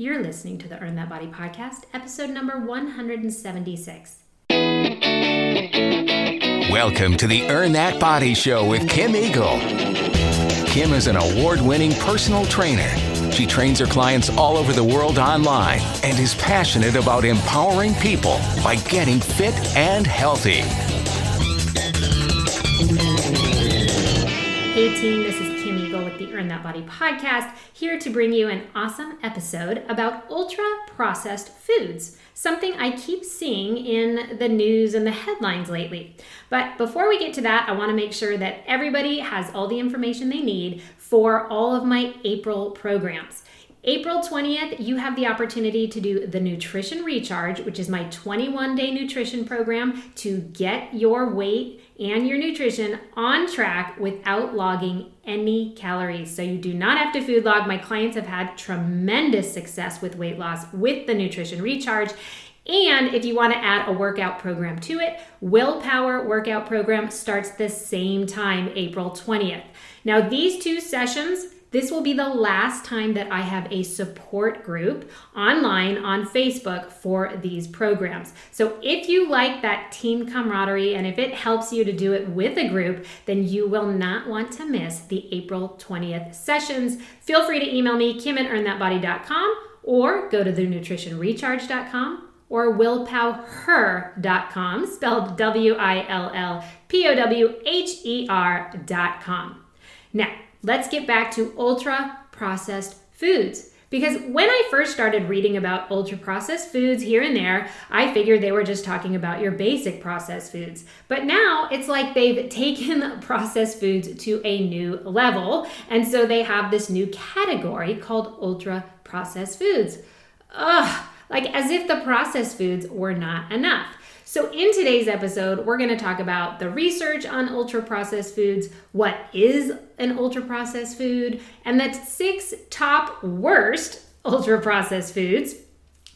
You're listening to the Earn That Body podcast, episode number 176. Welcome to the Earn That Body Show with Kim Eagle. Kim is an award winning personal trainer. She trains her clients all over the world online and is passionate about empowering people by getting fit and healthy. Hey team, this is Kim Eagle with the Earn That Body podcast, here to bring you an awesome episode about ultra processed foods, something I keep seeing in the news and the headlines lately. But before we get to that, I want to make sure that everybody has all the information they need for all of my April programs. April 20th, you have the opportunity to do the Nutrition Recharge, which is my 21 day nutrition program to get your weight and your nutrition on track without logging any calories. So you do not have to food log. My clients have had tremendous success with weight loss with the nutrition recharge. And if you want to add a workout program to it, Willpower Workout Program starts the same time, April 20th. Now, these two sessions, this will be the last time that I have a support group online on Facebook for these programs. So, if you like that team camaraderie and if it helps you to do it with a group, then you will not want to miss the April 20th sessions. Feel free to email me, kim at earnthatbody.com, or go to thenutritionrecharge.com or willpowher.com, spelled W I L L P O W H E R.com. Now, let's get back to ultra processed foods. Because when I first started reading about ultra processed foods here and there, I figured they were just talking about your basic processed foods. But now it's like they've taken processed foods to a new level. And so they have this new category called ultra processed foods. Ugh, like as if the processed foods were not enough. So, in today's episode, we're going to talk about the research on ultra processed foods, what is an ultra processed food, and the six top worst ultra processed foods.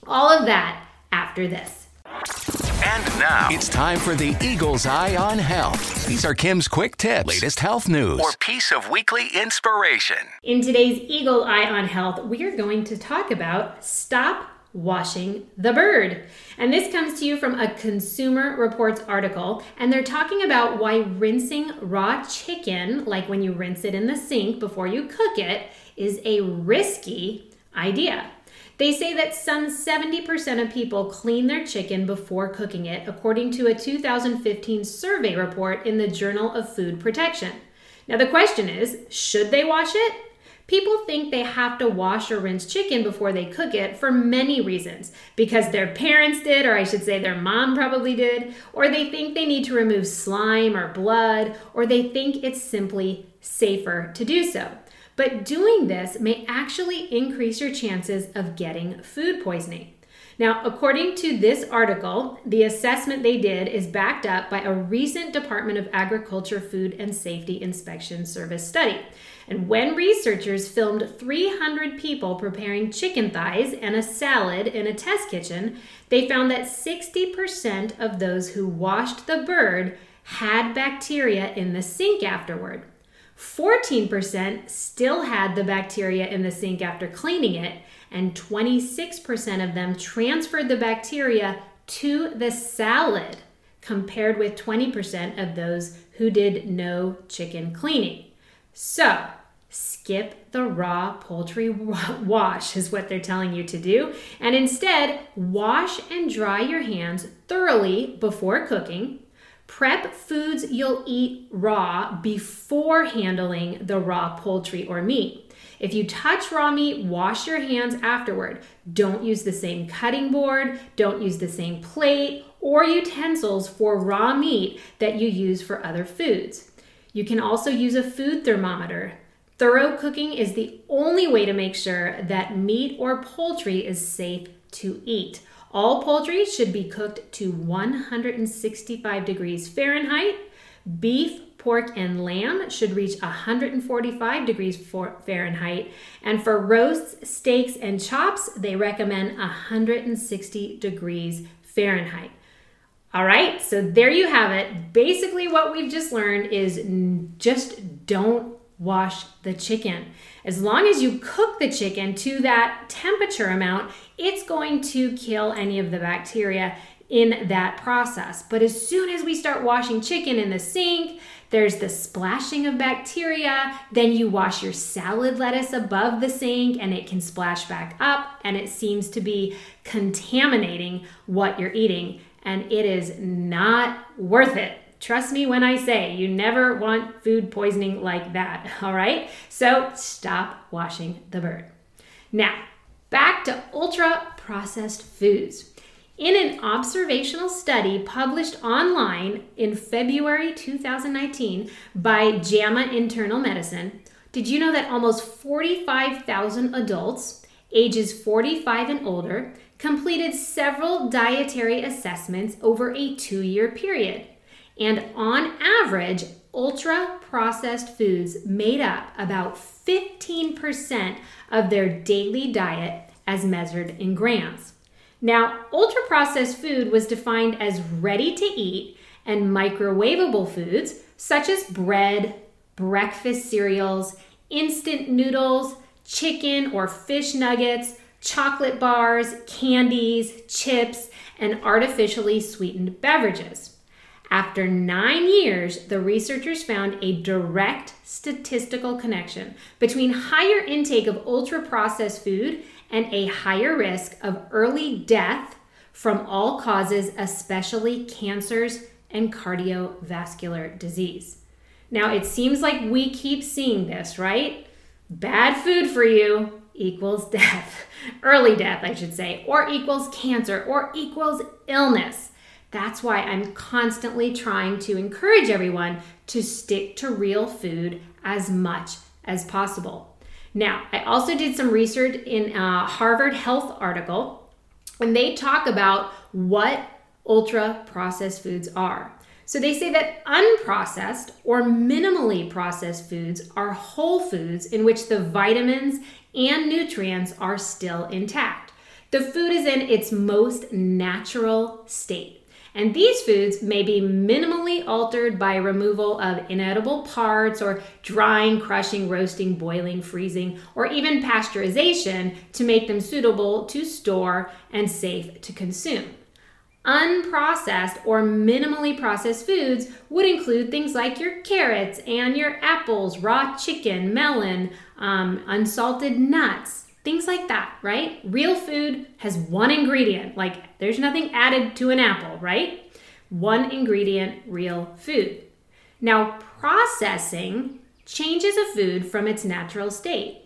All of that after this. And now it's time for the Eagle's Eye on Health. These are Kim's quick tips, latest health news, or piece of weekly inspiration. In today's Eagle Eye on Health, we are going to talk about stop washing the bird. And this comes to you from a Consumer Reports article, and they're talking about why rinsing raw chicken, like when you rinse it in the sink before you cook it, is a risky idea. They say that some 70% of people clean their chicken before cooking it, according to a 2015 survey report in the Journal of Food Protection. Now, the question is should they wash it? People think they have to wash or rinse chicken before they cook it for many reasons. Because their parents did, or I should say their mom probably did, or they think they need to remove slime or blood, or they think it's simply safer to do so. But doing this may actually increase your chances of getting food poisoning. Now, according to this article, the assessment they did is backed up by a recent Department of Agriculture Food and Safety Inspection Service study. And when researchers filmed 300 people preparing chicken thighs and a salad in a test kitchen, they found that 60% of those who washed the bird had bacteria in the sink afterward. 14% still had the bacteria in the sink after cleaning it, and 26% of them transferred the bacteria to the salad, compared with 20% of those who did no chicken cleaning. So, skip the raw poultry wash, is what they're telling you to do. And instead, wash and dry your hands thoroughly before cooking. Prep foods you'll eat raw before handling the raw poultry or meat. If you touch raw meat, wash your hands afterward. Don't use the same cutting board, don't use the same plate or utensils for raw meat that you use for other foods. You can also use a food thermometer. Thorough cooking is the only way to make sure that meat or poultry is safe to eat. All poultry should be cooked to 165 degrees Fahrenheit. Beef, Pork and lamb should reach 145 degrees Fahrenheit. And for roasts, steaks, and chops, they recommend 160 degrees Fahrenheit. All right, so there you have it. Basically, what we've just learned is just don't wash the chicken. As long as you cook the chicken to that temperature amount, it's going to kill any of the bacteria in that process. But as soon as we start washing chicken in the sink, there's the splashing of bacteria. Then you wash your salad lettuce above the sink and it can splash back up and it seems to be contaminating what you're eating. And it is not worth it. Trust me when I say you never want food poisoning like that, all right? So stop washing the bird. Now, back to ultra processed foods. In an observational study published online in February 2019 by JAMA Internal Medicine, did you know that almost 45,000 adults ages 45 and older completed several dietary assessments over a two year period? And on average, ultra processed foods made up about 15% of their daily diet as measured in grams. Now, ultra processed food was defined as ready to eat and microwavable foods such as bread, breakfast cereals, instant noodles, chicken or fish nuggets, chocolate bars, candies, chips, and artificially sweetened beverages. After nine years, the researchers found a direct statistical connection between higher intake of ultra processed food and a higher risk of early death from all causes, especially cancers and cardiovascular disease. Now, it seems like we keep seeing this, right? Bad food for you equals death, early death, I should say, or equals cancer, or equals illness. That's why I'm constantly trying to encourage everyone to stick to real food as much as possible. Now, I also did some research in a Harvard Health article, and they talk about what ultra processed foods are. So they say that unprocessed or minimally processed foods are whole foods in which the vitamins and nutrients are still intact. The food is in its most natural state. And these foods may be minimally altered by removal of inedible parts or drying, crushing, roasting, boiling, freezing, or even pasteurization to make them suitable to store and safe to consume. Unprocessed or minimally processed foods would include things like your carrots and your apples, raw chicken, melon, um, unsalted nuts, Things like that, right? Real food has one ingredient, like there's nothing added to an apple, right? One ingredient, real food. Now, processing changes a food from its natural state.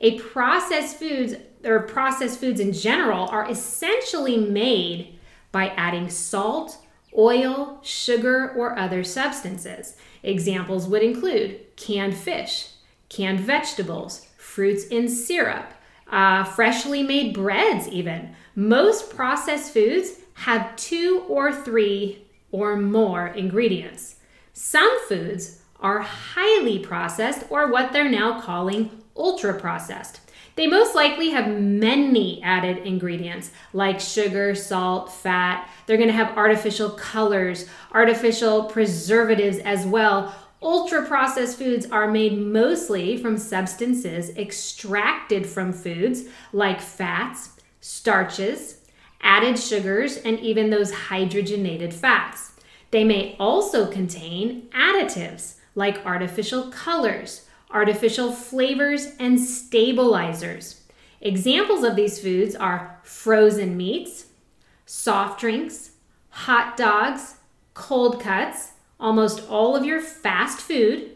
A processed foods or processed foods in general are essentially made by adding salt, oil, sugar, or other substances. Examples would include canned fish, canned vegetables, fruits in syrup, uh, freshly made breads, even. Most processed foods have two or three or more ingredients. Some foods are highly processed or what they're now calling ultra processed. They most likely have many added ingredients like sugar, salt, fat. They're going to have artificial colors, artificial preservatives as well, Ultra processed foods are made mostly from substances extracted from foods like fats, starches, added sugars, and even those hydrogenated fats. They may also contain additives like artificial colors, artificial flavors, and stabilizers. Examples of these foods are frozen meats, soft drinks, hot dogs, cold cuts, almost all of your fast food,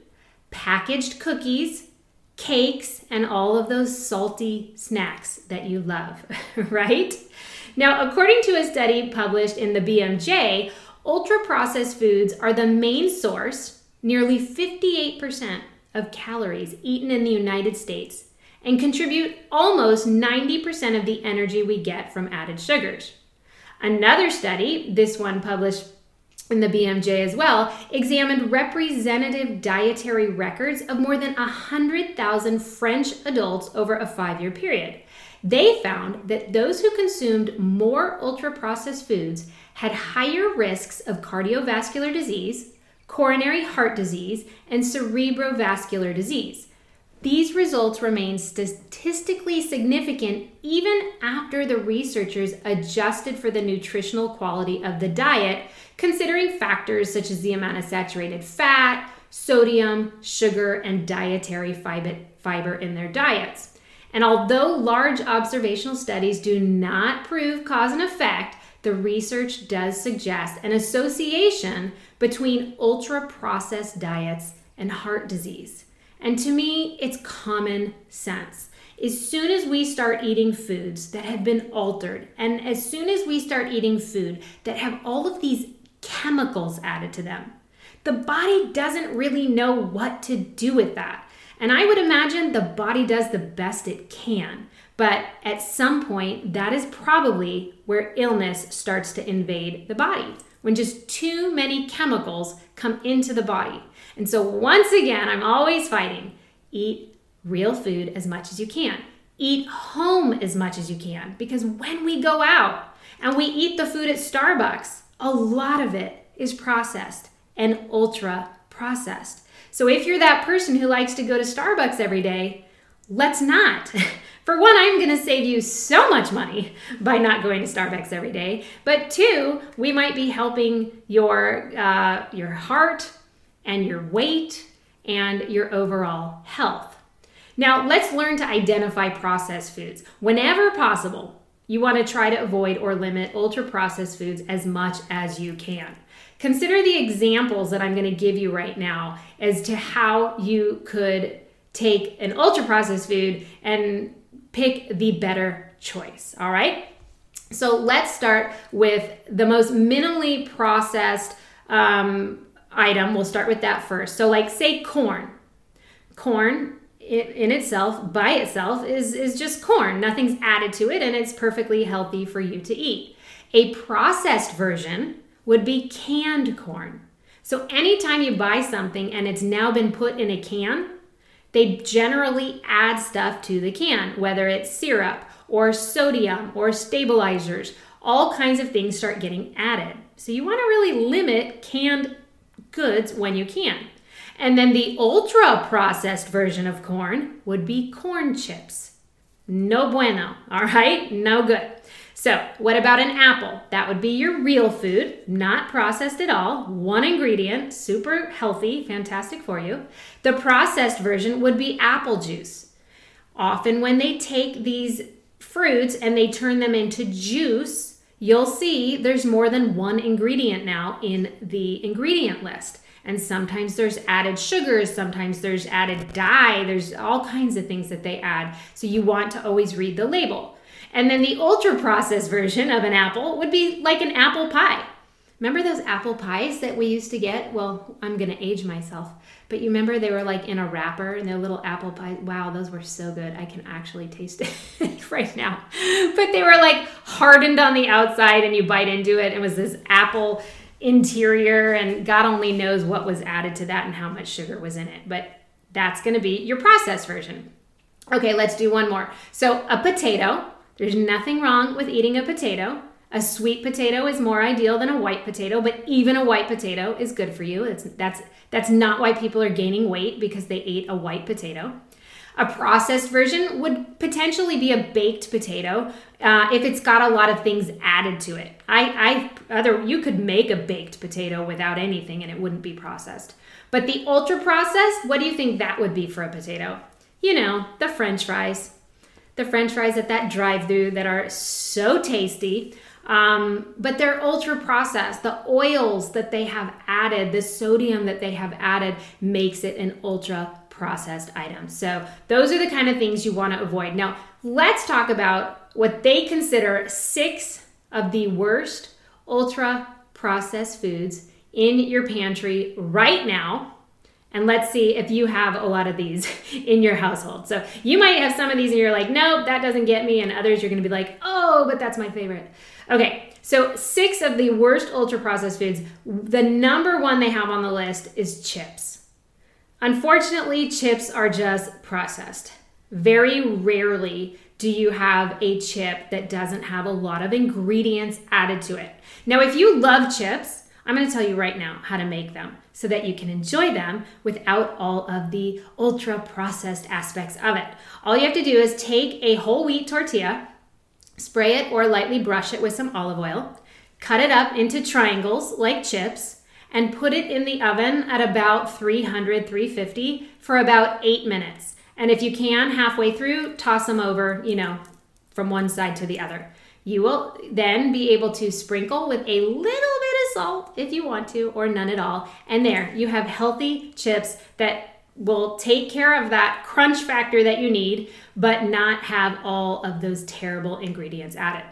packaged cookies, cakes, and all of those salty snacks that you love, right? Now, according to a study published in the BMJ, ultra processed foods are the main source, nearly 58% of calories eaten in the United States, and contribute almost 90% of the energy we get from added sugars. Another study, this one published in the BMJ as well, examined representative dietary records of more than 100,000 French adults over a five year period. They found that those who consumed more ultra processed foods had higher risks of cardiovascular disease, coronary heart disease, and cerebrovascular disease. these results remain statistically significant even after the researchers adjusted for the nutritional quality of the diet, considering factors such as the amount of saturated fat, sodium, sugar, and dietary fiber in their diets. And although large observational studies do not prove cause and effect, the research does suggest an association between ultra processed diets and heart disease. And to me, it's common sense. As soon as we start eating foods that have been altered, and as soon as we start eating food that have all of these chemicals added to them, the body doesn't really know what to do with that. And I would imagine the body does the best it can. But at some point, that is probably where illness starts to invade the body, when just too many chemicals come into the body. And so, once again, I'm always fighting eat real food as much as you can, eat home as much as you can, because when we go out and we eat the food at Starbucks, a lot of it is processed and ultra processed. So, if you're that person who likes to go to Starbucks every day, let's not. For one, I'm going to save you so much money by not going to Starbucks every day. But two, we might be helping your uh, your heart and your weight and your overall health. Now, let's learn to identify processed foods. Whenever possible, you want to try to avoid or limit ultra processed foods as much as you can. Consider the examples that I'm going to give you right now as to how you could take an ultra processed food and pick the better choice. All right. So let's start with the most minimally processed um, item. We'll start with that first. So, like, say corn. Corn in itself, by itself, is, is just corn. Nothing's added to it, and it's perfectly healthy for you to eat. A processed version would be canned corn. So, anytime you buy something and it's now been put in a can, they generally add stuff to the can, whether it's syrup or sodium or stabilizers. All kinds of things start getting added. So, you want to really limit canned goods when you can. And then the ultra processed version of corn would be corn chips. No bueno, all right? No good. So, what about an apple? That would be your real food, not processed at all. One ingredient, super healthy, fantastic for you. The processed version would be apple juice. Often, when they take these fruits and they turn them into juice, you'll see there's more than one ingredient now in the ingredient list. And sometimes there's added sugars, sometimes there's added dye, there's all kinds of things that they add. So you want to always read the label. And then the ultra processed version of an apple would be like an apple pie. Remember those apple pies that we used to get? Well, I'm going to age myself. But you remember they were like in a wrapper and they're little apple pies. Wow, those were so good. I can actually taste it right now. But they were like hardened on the outside and you bite into it. It was this apple interior and God only knows what was added to that and how much sugar was in it. But that's going to be your processed version. Okay, let's do one more. So, a potato. There's nothing wrong with eating a potato. A sweet potato is more ideal than a white potato, but even a white potato is good for you. It's, that's, that's not why people are gaining weight because they ate a white potato. A processed version would potentially be a baked potato uh, if it's got a lot of things added to it. I, I other you could make a baked potato without anything and it wouldn't be processed. But the ultra processed, what do you think that would be for a potato? You know, the French fries, the French fries at that drive-through that are so tasty. Um, but they're ultra processed. The oils that they have added, the sodium that they have added, makes it an ultra processed item. So, those are the kind of things you want to avoid. Now, let's talk about what they consider six of the worst ultra processed foods in your pantry right now. And let's see if you have a lot of these in your household. So you might have some of these and you're like, nope, that doesn't get me. And others you're gonna be like, oh, but that's my favorite. Okay, so six of the worst ultra processed foods. The number one they have on the list is chips. Unfortunately, chips are just processed. Very rarely do you have a chip that doesn't have a lot of ingredients added to it. Now, if you love chips, I'm to tell you right now how to make them. So that you can enjoy them without all of the ultra processed aspects of it. All you have to do is take a whole wheat tortilla, spray it or lightly brush it with some olive oil, cut it up into triangles like chips, and put it in the oven at about 300, 350 for about eight minutes. And if you can, halfway through, toss them over, you know, from one side to the other. You will then be able to sprinkle with a little bit salt if you want to, or none at all. And there, you have healthy chips that will take care of that crunch factor that you need, but not have all of those terrible ingredients added.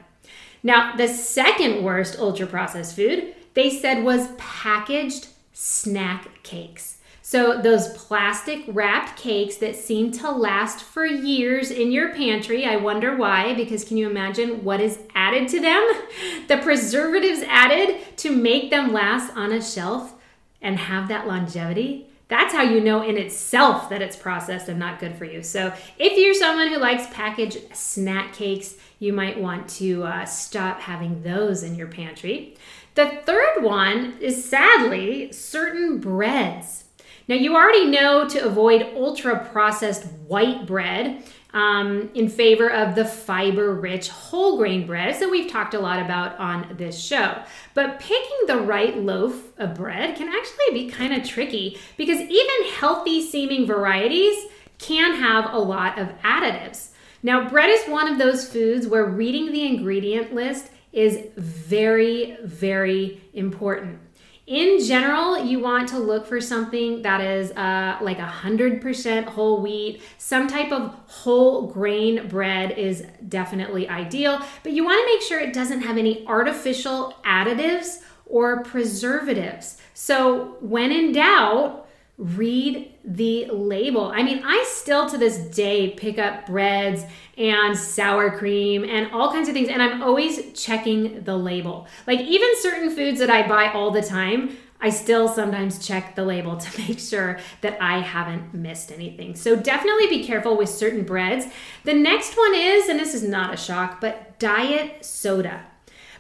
Now, the second worst ultra processed food they said was packaged snack cakes. So, those plastic wrapped cakes that seem to last for years in your pantry, I wonder why, because can you imagine what is added to them? The preservatives added to make them last on a shelf and have that longevity. That's how you know in itself that it's processed and not good for you. So, if you're someone who likes packaged snack cakes, you might want to uh, stop having those in your pantry. The third one is sadly certain breads. Now, you already know to avoid ultra processed white bread um, in favor of the fiber rich whole grain breads that we've talked a lot about on this show. But picking the right loaf of bread can actually be kind of tricky because even healthy seeming varieties can have a lot of additives. Now, bread is one of those foods where reading the ingredient list is very, very important in general, you want to look for something that is uh, like 100% whole wheat. Some type of whole grain bread is definitely ideal, but you want to make sure it doesn't have any artificial additives or preservatives. So, when in doubt, read the label. I mean, I still to this day pick up breads and sour cream and all kinds of things, and I'm always checking the label. Like, even certain foods that I buy all the time, I still sometimes check the label to make sure that I haven't missed anything. So, definitely be careful with certain breads. The next one is, and this is not a shock, but diet soda.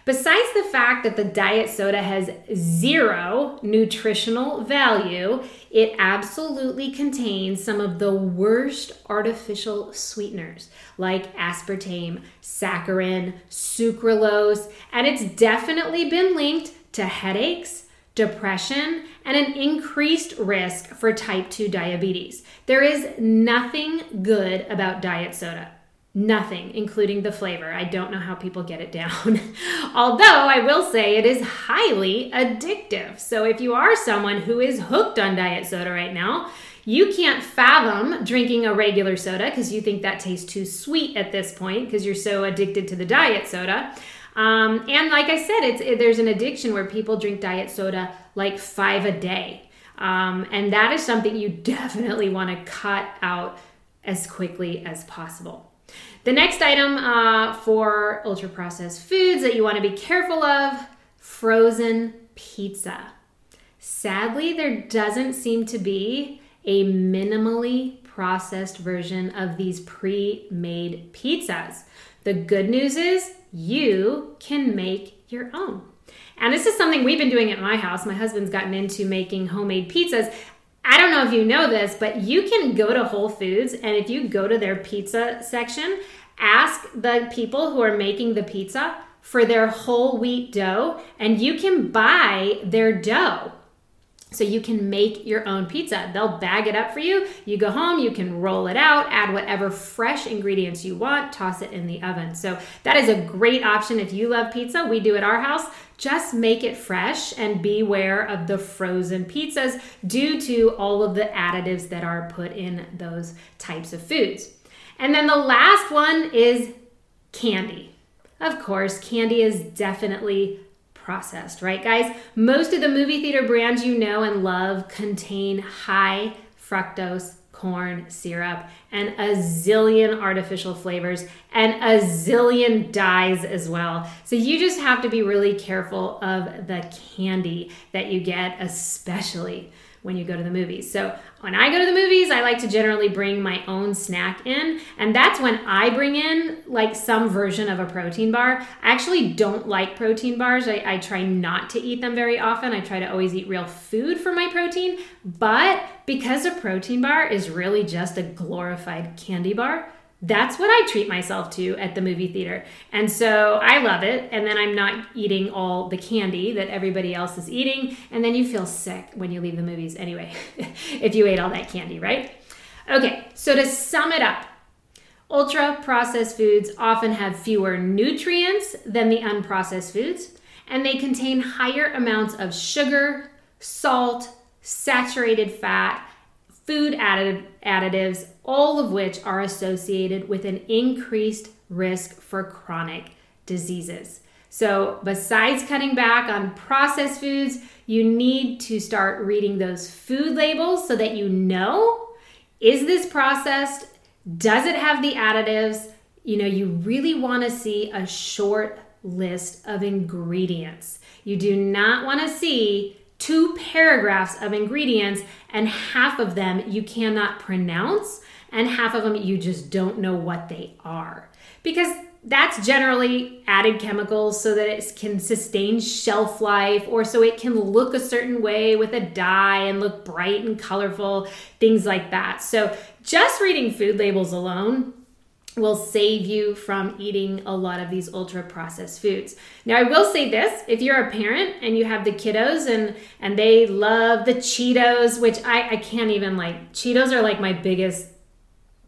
Besides the fact that the diet soda has zero nutritional value, it absolutely contains some of the worst artificial sweeteners like aspartame, saccharin, sucralose, and it's definitely been linked to headaches, depression, and an increased risk for type 2 diabetes. There is nothing good about diet soda. Nothing, including the flavor. I don't know how people get it down. Although I will say it is highly addictive. So if you are someone who is hooked on diet soda right now, you can't fathom drinking a regular soda because you think that tastes too sweet at this point because you're so addicted to the diet soda. Um, and like I said, it's it, there's an addiction where people drink diet soda like five a day, um, and that is something you definitely want to cut out as quickly as possible. The next item uh, for ultra processed foods that you want to be careful of frozen pizza. Sadly, there doesn't seem to be a minimally processed version of these pre made pizzas. The good news is you can make your own. And this is something we've been doing at my house. My husband's gotten into making homemade pizzas. I don't know if you know this, but you can go to Whole Foods and if you go to their pizza section, ask the people who are making the pizza for their whole wheat dough and you can buy their dough. So you can make your own pizza. They'll bag it up for you. You go home, you can roll it out, add whatever fresh ingredients you want, toss it in the oven. So that is a great option if you love pizza. We do at our house. Just make it fresh and beware of the frozen pizzas due to all of the additives that are put in those types of foods. And then the last one is candy. Of course, candy is definitely processed, right, guys? Most of the movie theater brands you know and love contain high fructose corn syrup and a zillion artificial flavors and a zillion dyes as well. So you just have to be really careful of the candy that you get, especially when you go to the movies. So when I go to the movies, I like to generally bring my own snack in, and that's when I bring in like some version of a protein bar. I actually don't like protein bars. I, I try not to eat them very often. I try to always eat real food for my protein, but because a protein bar is really just a glorified candy bar, that's what I treat myself to at the movie theater. And so I love it. And then I'm not eating all the candy that everybody else is eating. And then you feel sick when you leave the movies anyway, if you ate all that candy, right? Okay, so to sum it up, ultra processed foods often have fewer nutrients than the unprocessed foods, and they contain higher amounts of sugar, salt, saturated fat, food additives, all of which are associated with an increased risk for chronic diseases. So, besides cutting back on processed foods, you need to start reading those food labels so that you know is this processed? Does it have the additives? You know, you really want to see a short list of ingredients. You do not want to see two paragraphs of ingredients, and half of them you cannot pronounce, and half of them you just don't know what they are. Because that's generally added chemicals so that it can sustain shelf life or so it can look a certain way with a dye and look bright and colorful, things like that. So, just reading food labels alone will save you from eating a lot of these ultra processed foods. Now I will say this, if you're a parent and you have the kiddos and and they love the Cheetos, which I I can't even like Cheetos are like my biggest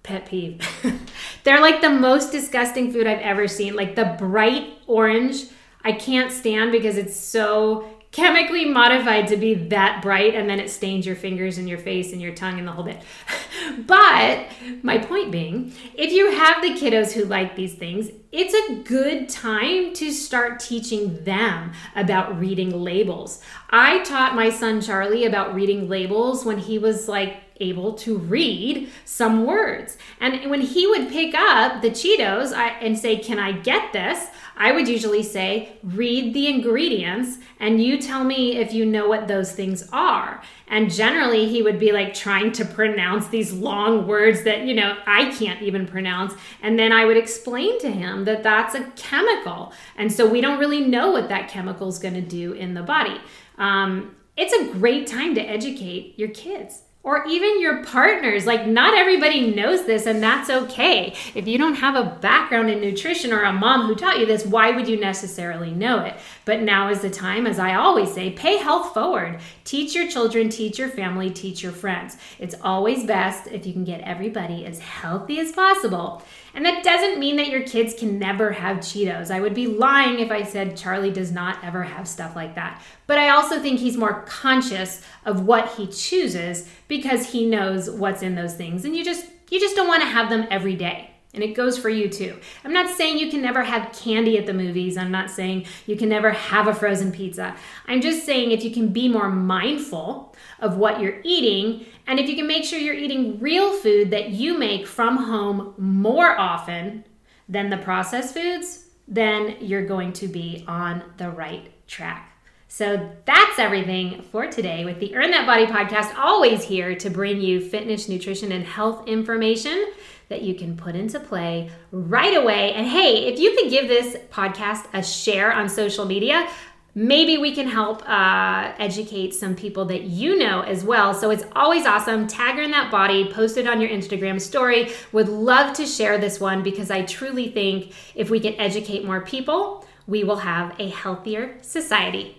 pet peeve. They're like the most disgusting food I've ever seen. Like the bright orange I can't stand because it's so chemically modified to be that bright and then it stains your fingers and your face and your tongue and the whole bit. but my point being, if you have the kiddos who like these things, it's a good time to start teaching them about reading labels. I taught my son Charlie about reading labels when he was like able to read some words. And when he would pick up the Cheetos and say, Can I get this? I would usually say, Read the ingredients and you tell me if you know what those things are. And generally, he would be like trying to pronounce these long words that, you know, I can't even pronounce. And then I would explain to him that that's a chemical. And so we don't really know what that chemical is going to do in the body. Um, it's a great time to educate your kids or even your partners. Like, not everybody knows this, and that's okay. If you don't have a background in nutrition or a mom who taught you this, why would you necessarily know it? But now is the time, as I always say, pay health forward. Teach your children, teach your family, teach your friends. It's always best if you can get everybody as healthy as possible. And that doesn't mean that your kids can never have Cheetos. I would be lying if I said Charlie does not ever have stuff like that. But I also think he's more conscious of what he chooses because he knows what's in those things. And you just you just don't want to have them every day. And it goes for you too. I'm not saying you can never have candy at the movies. I'm not saying you can never have a frozen pizza. I'm just saying if you can be more mindful of what you're eating and if you can make sure you're eating real food that you make from home more often than the processed foods, then you're going to be on the right track. So that's everything for today with the Earn That Body podcast, always here to bring you fitness, nutrition, and health information that you can put into play right away. And hey, if you could give this podcast a share on social media, maybe we can help uh, educate some people that you know as well. So it's always awesome. Tag Earn That Body, post it on your Instagram story. Would love to share this one because I truly think if we can educate more people, we will have a healthier society.